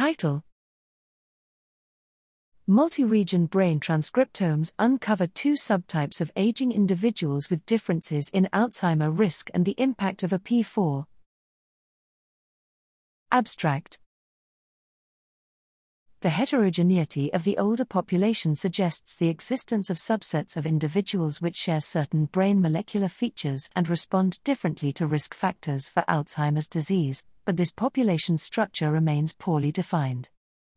Title. Multi region brain transcriptomes uncover two subtypes of aging individuals with differences in Alzheimer risk and the impact of APOE4. Abstract. The heterogeneity of the older population suggests the existence of subsets of individuals which share certain brain molecular features and respond differently to risk factors for Alzheimer's disease, but this population structure remains poorly defined.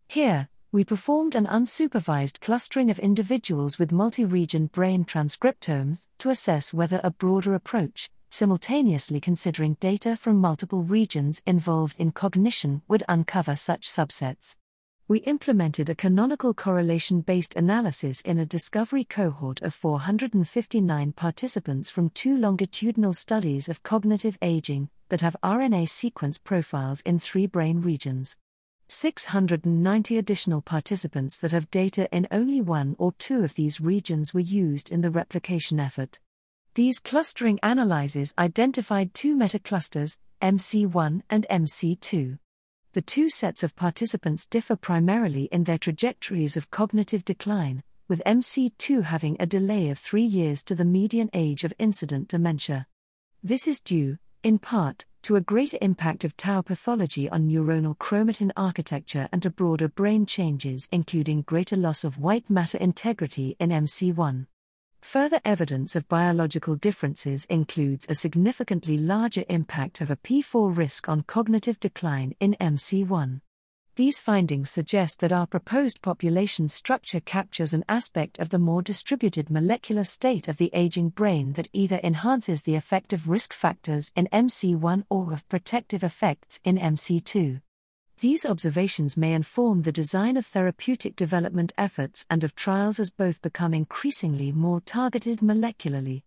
Here, we performed an unsupervised clustering of individuals with multi region brain transcriptomes to assess whether a broader approach, simultaneously considering data from multiple regions involved in cognition, would uncover such subsets. We implemented a canonical correlation based analysis in a discovery cohort of 459 participants from two longitudinal studies of cognitive aging that have RNA sequence profiles in three brain regions. 690 additional participants that have data in only one or two of these regions were used in the replication effort. These clustering analyses identified two metaclusters, MC1 and MC2. The two sets of participants differ primarily in their trajectories of cognitive decline, with MC2 having a delay of three years to the median age of incident dementia. This is due, in part, to a greater impact of tau pathology on neuronal chromatin architecture and to broader brain changes, including greater loss of white matter integrity in MC1. Further evidence of biological differences includes a significantly larger impact of APOE4 risk on cognitive decline in MC1. These findings suggest that our proposed population structure captures an aspect of the more distributed molecular state of the aging brain that either enhances the effect of risk factors in MC1 or of protective effects in MC2. These observations may inform the design of therapeutic development efforts and of trials as both become increasingly more targeted molecularly.